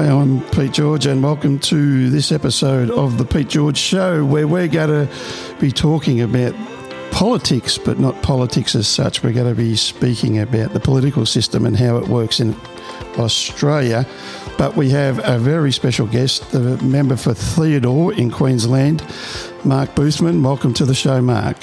Hi, I'm Pete George, and welcome to this episode of The Pete George Show, where we're going to be talking about politics, but not politics as such. We're going to be speaking about the political system and how it works in Australia. But we have a very special guest, the member for Theodore in Queensland, Mark Boothman. Welcome to the show, Mark.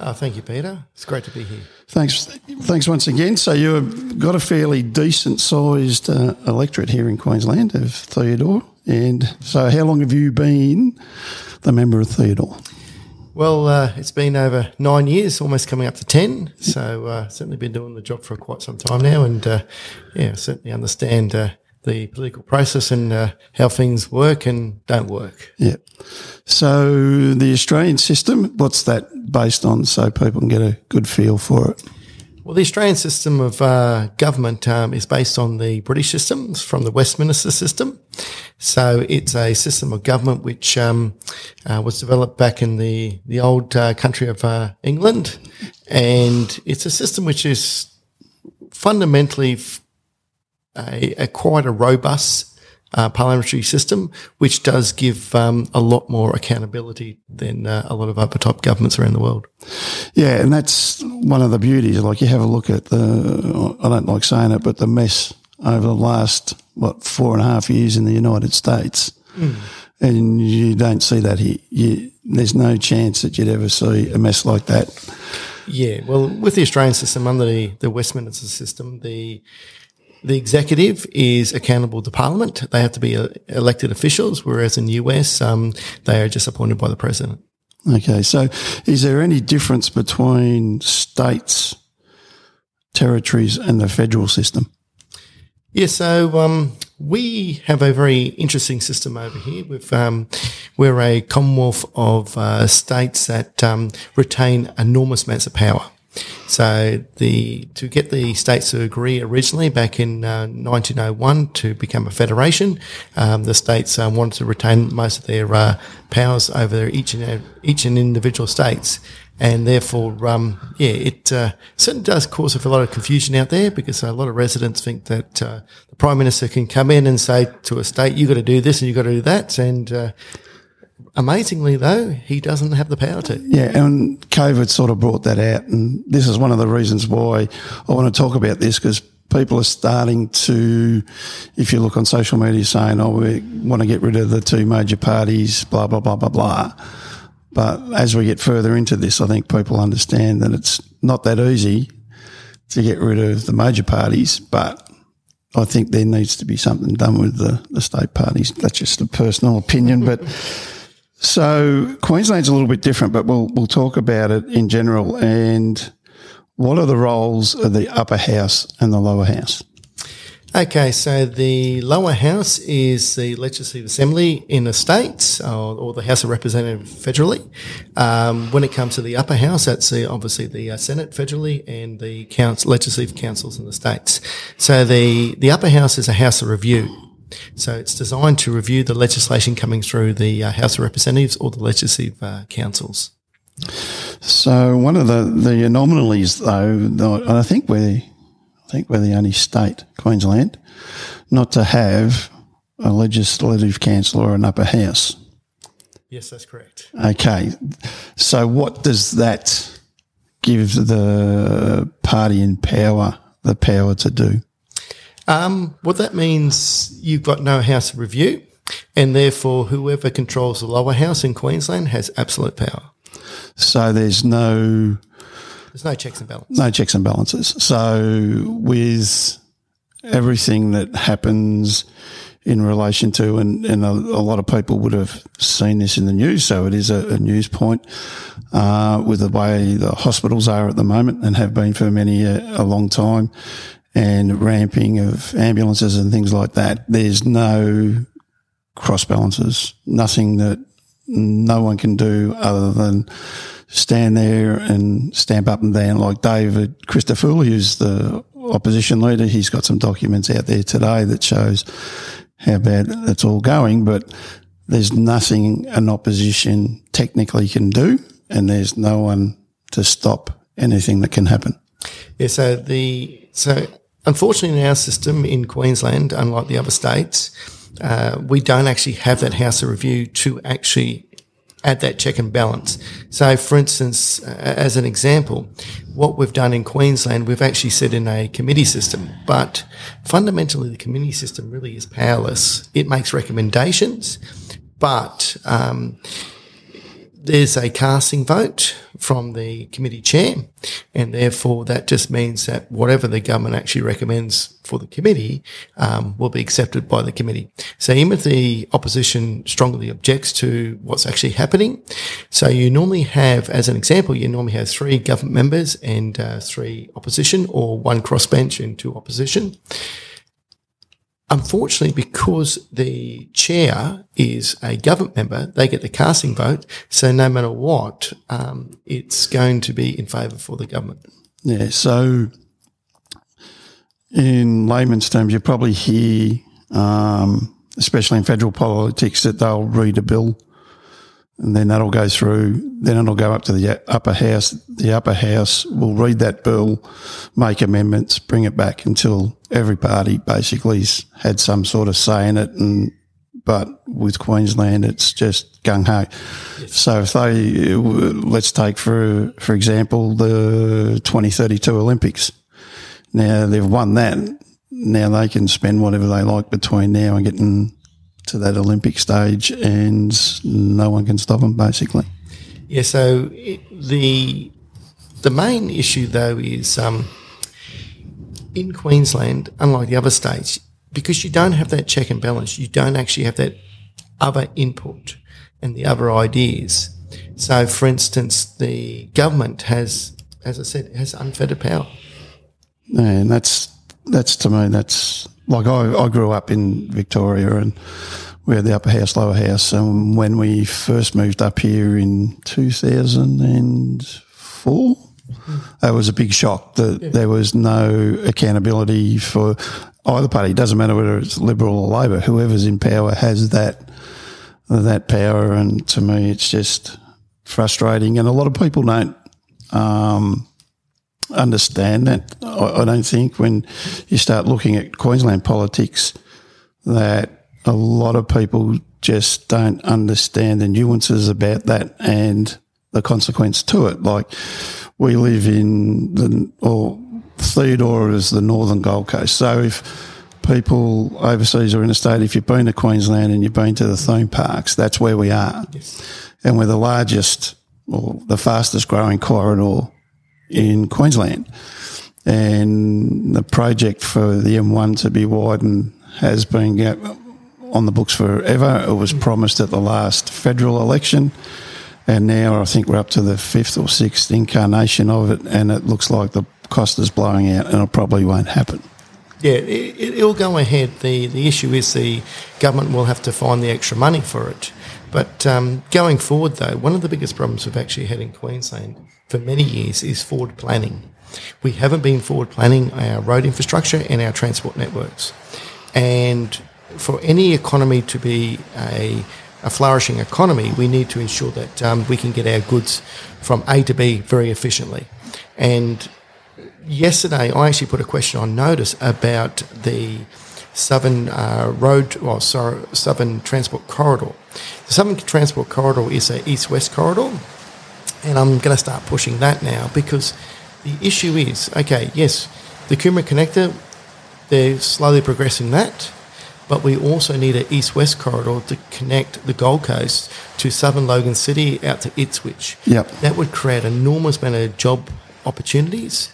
Uh, thank you, Peter. It's great to be here. Thanks, thanks once again. So you've got a fairly decent sized uh, electorate here in Queensland of Theodore, and so how long have you been the member of Theodore? Well, uh, it's been over nine years, almost coming up to ten. So uh, certainly been doing the job for quite some time now, and uh, yeah, certainly understand uh, the political process and uh, how things work and don't work. Yeah. So the Australian system, what's that based on, so people can get a good feel for it? Well, the Australian system of uh, government um, is based on the British systems from the Westminster system. So it's a system of government which um, uh, was developed back in the the old uh, country of uh, England, and it's a system which is fundamentally a, a quite a robust uh, parliamentary system, which does give um, a lot more accountability than uh, a lot of other top governments around the world. Yeah, and that's one of the beauties. Like you have a look at the, I don't like saying it, but the mess over the last, what, four and a half years in the United States. Mm. And you don't see that here. You, there's no chance that you'd ever see a mess like that. Yeah, well, with the Australian system, under the, the Westminster system, the the executive is accountable to Parliament. They have to be uh, elected officials, whereas in the US, um, they are just appointed by the president. Okay, so is there any difference between states, territories, and the federal system? Yeah, so um, we have a very interesting system over here. We've, um, we're a commonwealth of uh, states that um, retain enormous amounts of power. So the to get the states to agree originally back in uh, 1901 to become a federation, um, the states uh, wanted to retain most of their uh, powers over each and each and individual states, and therefore, um, yeah, it uh, certainly does cause a lot of confusion out there because a lot of residents think that uh, the prime minister can come in and say to a state, "You've got to do this and you've got to do that," and uh, Amazingly, though, he doesn't have the power to. Yeah, and COVID sort of brought that out. And this is one of the reasons why I want to talk about this because people are starting to, if you look on social media, saying, oh, we want to get rid of the two major parties, blah, blah, blah, blah, blah. But as we get further into this, I think people understand that it's not that easy to get rid of the major parties, but I think there needs to be something done with the, the state parties. That's just a personal opinion, but so Queensland's a little bit different, but we'll we'll talk about it in general. And what are the roles of the upper house and the lower house? Okay, so the lower house is the Legislative Assembly in the states, or, or the House of Representatives federally. Um, when it comes to the upper house, that's the, obviously the uh, Senate federally and the council, legislative councils in the states. So the the upper house is a house of review. So it's designed to review the legislation coming through the uh, House of Representatives or the legislative uh, councils. So one of the, the anomalies, though, and I think we're, I think we're the only state, Queensland, not to have a legislative council or an upper house. Yes, that's correct. Okay, so what does that give the party in power the power to do? Um, well, that means you've got no house of review, and therefore whoever controls the lower house in Queensland has absolute power. So there's no there's no checks and balances. No checks and balances. So with everything that happens in relation to, and, and a, a, lot of people would have seen this in the news, so it is a, a news point uh, with the way the hospitals are at the moment and have been for many a, a long time and ramping of ambulances and things like that, there's no cross balances, nothing that no one can do other than stand there and stamp up and down like David Crisafulli, who's the opposition leader. He's got some documents out there today that shows how bad it's all going, but there's nothing an opposition technically can do, and there's no one to stop anything that can happen. Yeah. So the so Unfortunately, in our system in Queensland, unlike the other states, uh, we don't actually have that House of Review to actually add that check and balance. So, for instance, uh, as an example, what we've done in Queensland, we've actually set in a committee system, but fundamentally, the committee system really is powerless. It makes recommendations, but um, there's a casting vote from the committee chair, and therefore that just means that whatever the government actually recommends for the committee um, will be accepted by the committee. So even if the opposition strongly objects to what's actually happening, so you normally have, as an example, you normally have three government members and uh, three opposition, or one crossbench and two opposition. Unfortunately, because the chair is a government member, they get the casting vote. So no matter what, um, it's going to be in favour for the government. Yeah. So, in layman's terms, you probably hear, um, especially in federal politics, that they'll read a bill and then that'll go through. Then it'll go up to the upper house. The upper house will read that bill, make amendments, bring it back until every party basically's had some sort of say in it. And but with Queensland, it's just gung ho. Yes. So if they let's take for for example the 2032 Olympics. Now they've won that. Now they can spend whatever they like between now and getting to that Olympic stage, and no one can stop them, basically. Yeah. So it, the the main issue, though, is um, in Queensland, unlike the other states, because you don't have that check and balance, you don't actually have that other input and the other ideas. So, for instance, the government has, as I said, has unfettered power. and that's that's to me that's like I, I grew up in Victoria and we had the upper house, lower house. And when we first moved up here in 2004, that was a big shock that yeah. there was no accountability for either party. It doesn't matter whether it's Liberal or Labor, whoever's in power has that that power. And to me, it's just frustrating. And a lot of people don't um, understand that. I, I don't think when you start looking at Queensland politics that a lot of people just don't understand the nuances about that and the consequence to it. Like we live in the, or Theodore is the northern Gold Coast. So if people overseas or interstate, if you've been to Queensland and you've been to the theme parks, that's where we are. Yes. And we're the largest or the fastest growing corridor in Queensland. And the project for the M1 to be widened has been on the books forever. It was promised at the last federal election. And now I think we're up to the fifth or sixth incarnation of it. And it looks like the cost is blowing out and it probably won't happen. Yeah, it, will go ahead. The, the issue is the government will have to find the extra money for it. But um, going forward, though, one of the biggest problems we've actually had in Queensland for many years is forward planning. We haven't been forward planning our road infrastructure and our transport networks. And for any economy to be a, a flourishing economy, we need to ensure that um, we can get our goods from A to B very efficiently. And yesterday, I actually put a question on notice about the Southern uh, Road, well, sorry, Southern Transport Corridor. The Southern Transport Corridor is a east-west corridor, and I'm going to start pushing that now because the issue is, okay, yes, the Coomera Connector, they're slowly progressing that but we also need an east-west corridor to connect the Gold Coast to southern Logan City out to Ipswich. Yep. That would create an enormous amount of job opportunities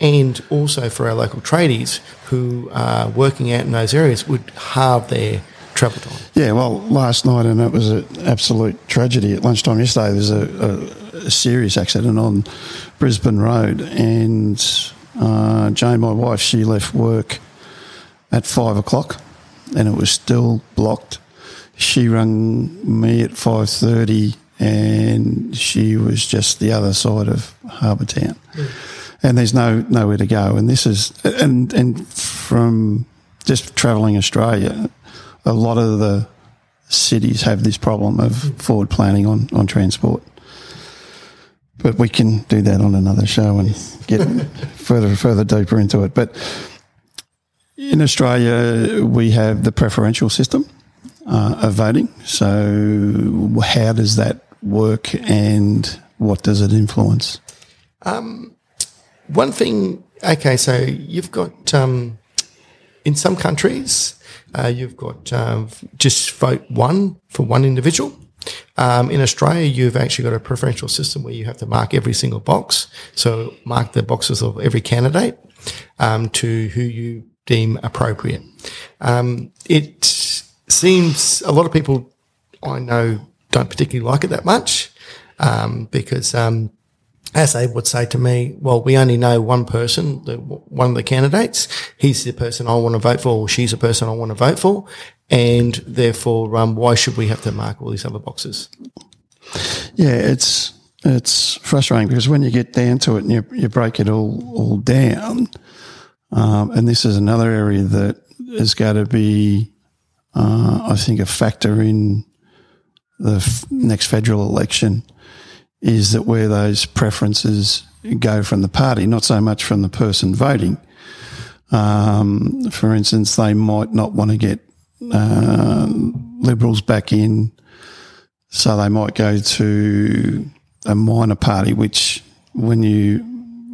and also for our local tradies who are working out in those areas would halve their travel time. Yeah, well, last night, and it was an absolute tragedy at lunchtime yesterday, there was a, a, a serious accident on Brisbane Road, and uh, Jane, my wife, she left work at five o'clock and it was still blocked. She rang me at five thirty, and she was just the other side of Harbour Town, mm. and there's no nowhere to go. And this is and and from just travelling Australia, a lot of the cities have this problem of mm. forward planning on on transport. But we can do that on another show and get further further deeper into it. But in Australia, we have the preferential system. uh, of voting. So, how does that work, and what does it influence? One thing, okay, so you've got um, in some countries, uh, you've got uh, just vote one for one individual. Um, in Australia, you've actually got a preferential system where you have to mark every single box. So mark the boxes of every candidate um, to who you deem appropriate. Um, it seems a lot of people I know don't particularly like it that much um, because um, as they would say to me, well, we only know one person, the, one of the candidates. He's the person I want to vote for, or she's the person I want to vote for. And therefore, um, why should we have to mark all these other boxes? Yeah, it's it's frustrating because when you get down to it and you, you break it all all down, um, and this is another area that is going to be, uh, I think, a factor in the f- next federal election, is that where those preferences go from the party, not so much from the person voting. Um, for instance, they might not want to get uh, Liberals back in so they might go to a minor party, which when you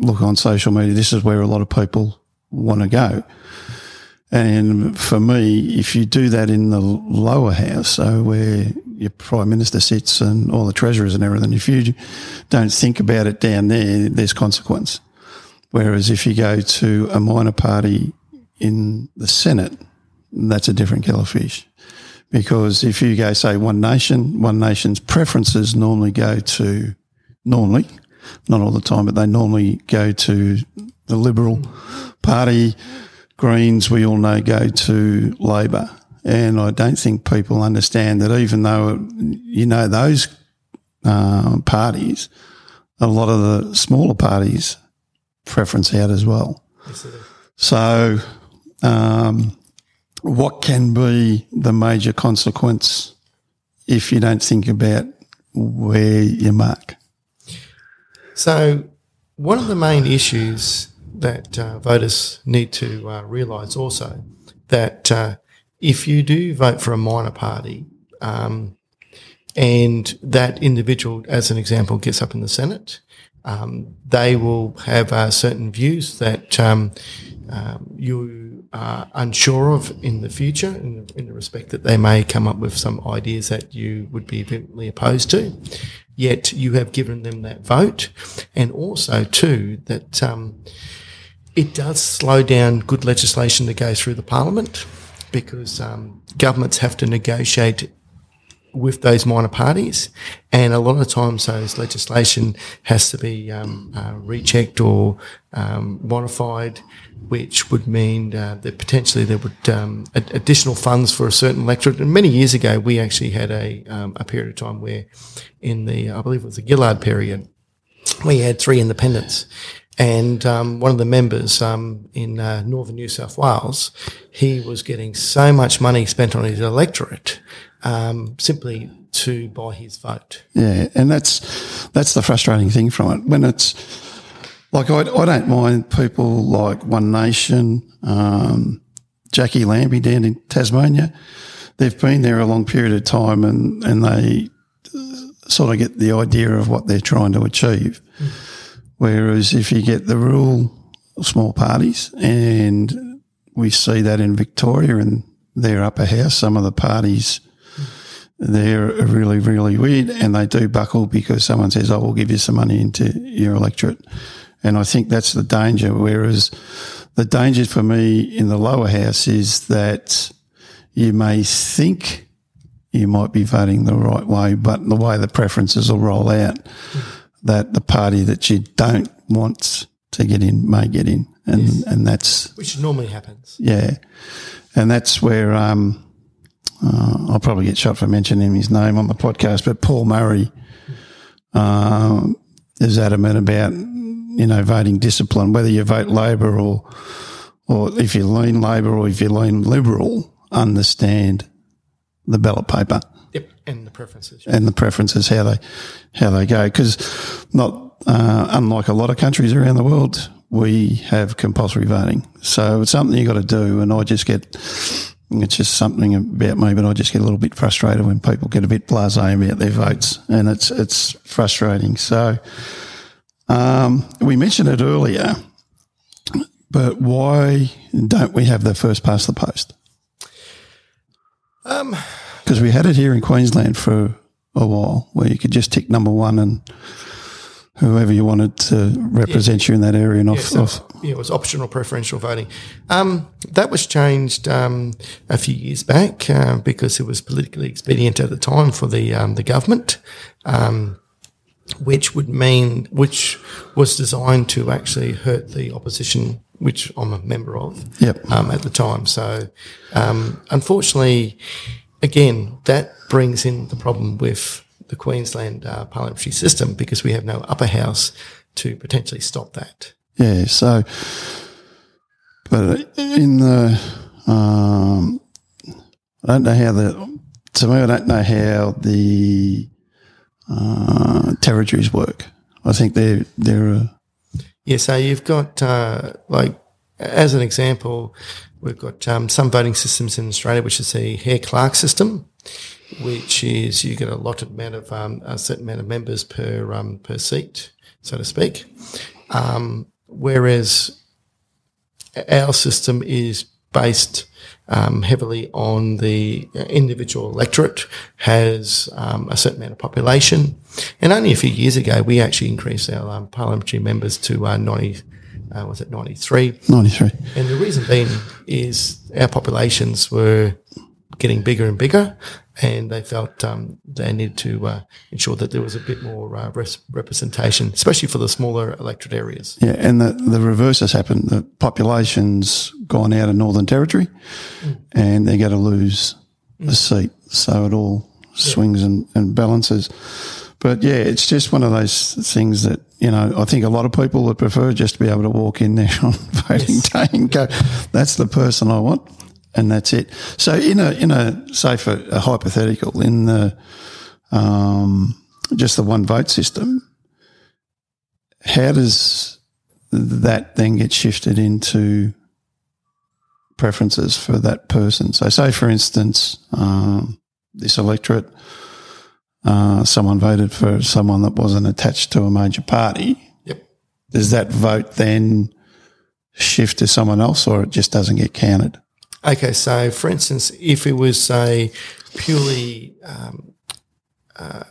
look on social media, this is where a lot of people want to go. And for me, if you do that in the lower house, so where your prime minister sits and all the treasurers and everything, if you don't think about it down there, there's consequence. Whereas if you go to a minor party in the Senate, that's a different kettle of fish because if you go say one nation, one nation's preferences normally go to normally, not all the time, but they normally go to the Liberal Party. Greens, we all know, go to Labor. And I don't think people understand that even though, you know, those uh, parties, a lot of the smaller parties preference out as well. So, um, what can be the major consequence if you don't think about where you mark? So, one of the main issues that uh, voters need to uh, realise also that uh, if you do vote for a minor party um, and that individual, as an example, gets up in the Senate, um, they will have uh, certain views that um, um, you are unsure of in the future, in the, in the respect that they may come up with some ideas that you would be vehemently opposed to. Yet you have given them that vote, and also too that um, it does slow down good legislation to go through the parliament because um, governments have to negotiate with those minor parties, and a lot of times those legislation has to be um, uh, rechecked or um, modified, which would mean uh, that potentially there would um, ad- additional funds for a certain electorate. And many years ago, we actually had a um, a period of time where, in the I believe it was the Gillard period, we had three independents. And um, one of the members um, in uh, northern New South Wales, he was getting so much money spent on his electorate um, simply to buy his vote. Yeah, and that's that's the frustrating thing from it. When it's like I, I don't mind people like One Nation, um, Jacqui Lambie down in Tasmania. They've been there a long period of time, and and they sort of get the idea of what they're trying to achieve. Whereas if you get the rural small parties, and we see that in Victoria and their upper house, some of the parties they're really, really weird and they do buckle because someone says, I will give you some money into your electorate. And I think that's the danger. Whereas the danger for me in the lower house is that you may think you might be voting the right way, but the way the preferences will roll out, that the party that you don't want to get in may get in. And, yes. and that's, which normally happens. Yeah. And that's where, um, uh, I'll probably get shot for mentioning his name on the podcast, but Paul Murray uh, is adamant about you know voting discipline, whether you vote Labor or or if you lean Labor or if you lean Liberal, understand the ballot paper. Yep, and the preferences. And the preferences, how they how they go, because not uh, unlike a lot of countries around the world, we have compulsory voting, so it's something you got to do. And I just get It's just something about me, but I just get a little bit frustrated when people get a bit blasé about their votes, and it's it's frustrating. So, um, we mentioned it earlier, but why don't we have the first past the post? Um, Because we had it here in Queensland for a while, where you could just tick number one and whoever you wanted to represent you in that area and off, so, off. yeah, it was optional preferential voting. Um, that was changed um, a few years back uh, because it was politically expedient at the time for the um, the government, um, which would mean which was designed to actually hurt the opposition, which I'm a member of Yep. um, at the time. So, um, unfortunately, again, that brings in the problem with the Queensland uh, parliamentary system because we have no upper house to potentially stop that. Yeah, so, but in the, um, I don't know how the, to me, I don't know how the uh, territories work. I think they're, they're, a, Yeah, so you've got uh, like as an example, we've got um, some voting systems in Australia, which is the Hare Clark system, which is you get a allotted amount of um, a certain amount of members per um, per seat, so to speak. Um, whereas our system is based um, heavily on the individual electorate has um, a certain amount of population. And only a few years ago, we actually increased our um, parliamentary members to uh, 90, uh, was it 93? 93. And the reason being is our populations were getting bigger and bigger, and they felt um, they needed to uh, ensure that there was a bit more uh, res- representation, especially for the smaller electorate areas. Yeah, and the, the reverse has happened. The population's gone out of Northern Territory and they're going to lose a seat. So it all swings and, and balances. But yeah, it's just one of those things that, you know, I think a lot of people would prefer just to be able to walk in there on voting day and go, that's the person I want. And that's it. So in a, in a, say for a hypothetical, in the, um, just the one vote system, how does that then get shifted into preferences for that person? So, say for instance, um, this electorate, uh, someone voted for someone that wasn't attached to a major party. Yep. Does that vote then shift to someone else, or it just doesn't get counted? Okay, so for instance, if it was a purely um, uh,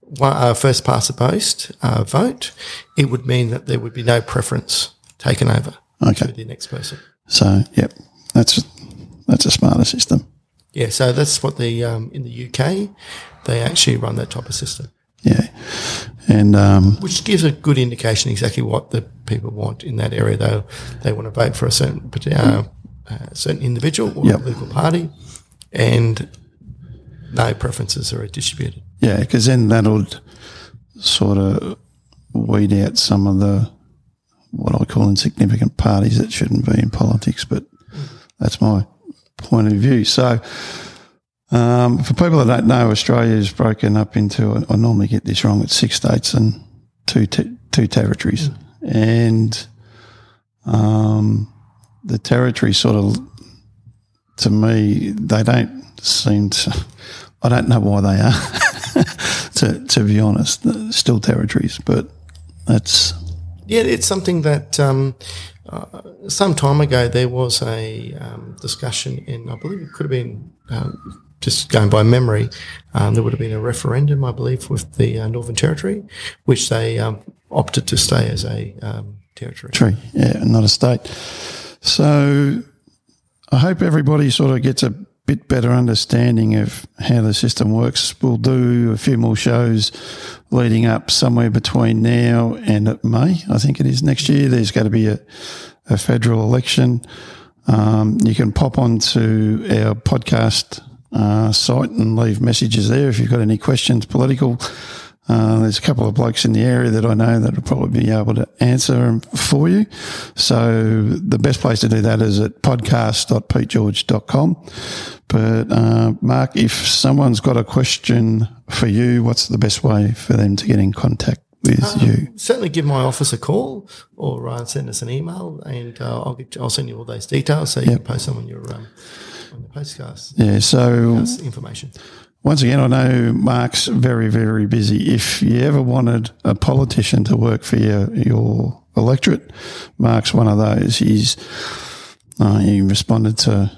one, uh, first past the post uh, vote, it would mean that there would be no preference taken over Okay, to the next person. so yep, that's that's a smarter system. Yeah, so that's what the um, in the UK they actually run that type of system, Yeah, and um, which gives a good indication exactly what the people want in that area. Though they want to vote for a certain uh, uh, certain individual or Yep. political party, and no preferences are distributed. Yeah, because then that would sort of weed out some of the what I call insignificant parties that shouldn't be in politics. But that's my point of view. So, um, for people that don't know, Australia is broken up into. I normally get this wrong. It's six states and two te- two territories, and um, the territories sort of, to me, they don't seem to. I don't know why they are to, to be honest, still territories, but that's Yeah, it's something that um, uh, some time ago there was a um, discussion in, I believe it could have been um, just going by memory, um, there would have been a referendum, I believe, with the uh, Northern Territory, which they um, opted to stay as a um, territory. tree, yeah, not a state. So I hope everybody sort of gets a bit better understanding of how the system works. We'll do a few more shows leading up somewhere between now and May. I think it is next year. There's going to be a, a federal election. Um, you can pop onto our podcast uh, site and leave messages there if you've got any questions, political. Uh, there's a couple of blokes in the area that I know that will probably be able to answer for you. So the best place to do that is at podcast.petegeorge.com. But uh, Mark, if someone's got a question for you, what's the best way for them to get in contact with you? Certainly, give my office a call or uh, send us an email, and uh, I'll get, I'll send you all those details so you can post them on your um, on the postcards. Yeah. So That's information. Once again, I know Mark's very, very busy. If you ever wanted a politician to work for your, your electorate, Mark's one of those. He's, uh, he responded to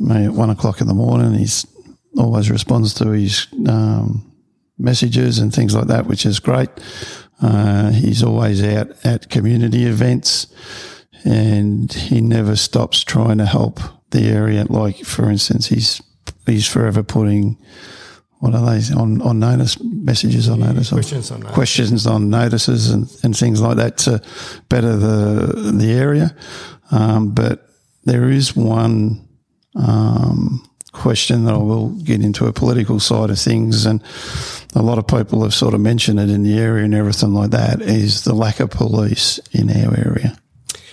me at one o'clock in the morning. He's always responds to his, um, messages and things like that, which is great. Uh, he's always out at community events and he never stops trying to help the area. Like, for instance, he's, he's forever putting, what are they on, on notice messages on notice Questions on that. questions on notices and, and things like that to better the, the area. Um, but there is one, um, question that I will get into a political side of things. And a lot of people have sort of mentioned it in the area and everything like that is the lack of police in our area.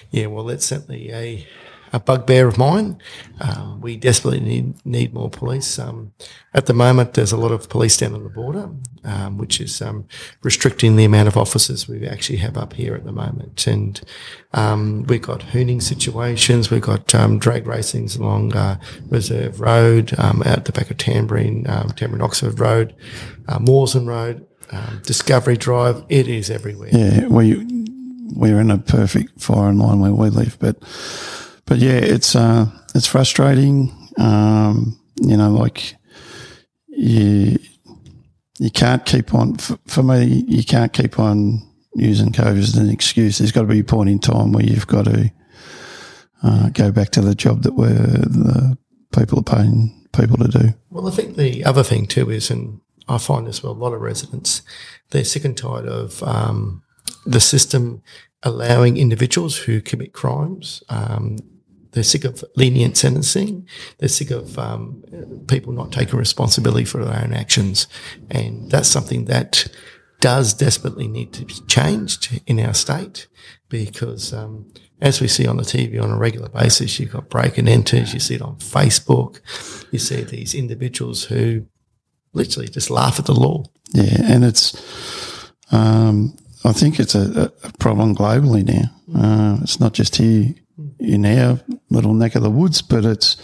Yeah, well, that's certainly a, a bugbear of mine. Um, we desperately need need more police. Um, at the moment, there's a lot of police down on the border, um, which is um, restricting the amount of officers we actually have up here at the moment. And um, we've got hooning situations. We've got um, drag racings along uh, Reserve Road, out the back of Tamborine, um, Tamborine Oxenford Road, uh, Road, Discovery Drive. It is everywhere. Yeah, we we're in a perfect firing line where we live, but but yeah, it's uh it's frustrating. Um, you know, like you you can't keep on for, for me. You can't keep on using COVID as an excuse. There's got to be a point in time where you've got to uh, go back to the job that we're the people are paying people to do. Well, I think the other thing too is, and I find this with a lot of residents, they're sick and tired of um, the system allowing individuals who commit crimes. Um, they're sick of lenient sentencing. They're sick of um, people not taking responsibility for their own actions, and that's something that does desperately need to be changed in our state because um, as we see on the TV on a regular basis, you've got break and enters, you see it on Facebook, you see these individuals who literally just laugh at the law. Yeah, and it's, um, I think it's a, a problem globally now. Uh, it's not just here in our little neck of the woods, but it's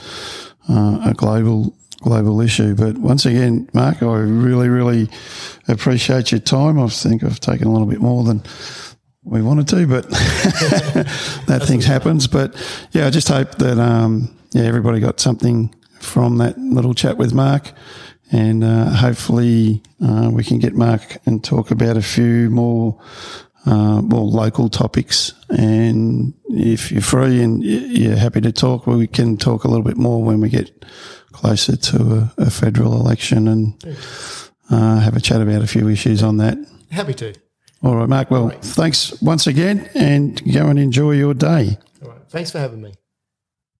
uh, a global global issue. But once again, Mark, I really, really appreciate your time. I think I've taken a little bit more than we wanted to, but that things happens. But yeah, I just hope that um, yeah everybody got something from that little chat with Mark, and uh, hopefully uh, we can get Mark and talk about a few more. Uh, more local topics, and if you're free and you're happy to talk, we can talk a little bit more when we get closer to a, a federal election and uh, have a chat about a few issues on that. Happy to. All right, Mark. Well, thanks once again and go and enjoy your day. All right. Thanks for having me.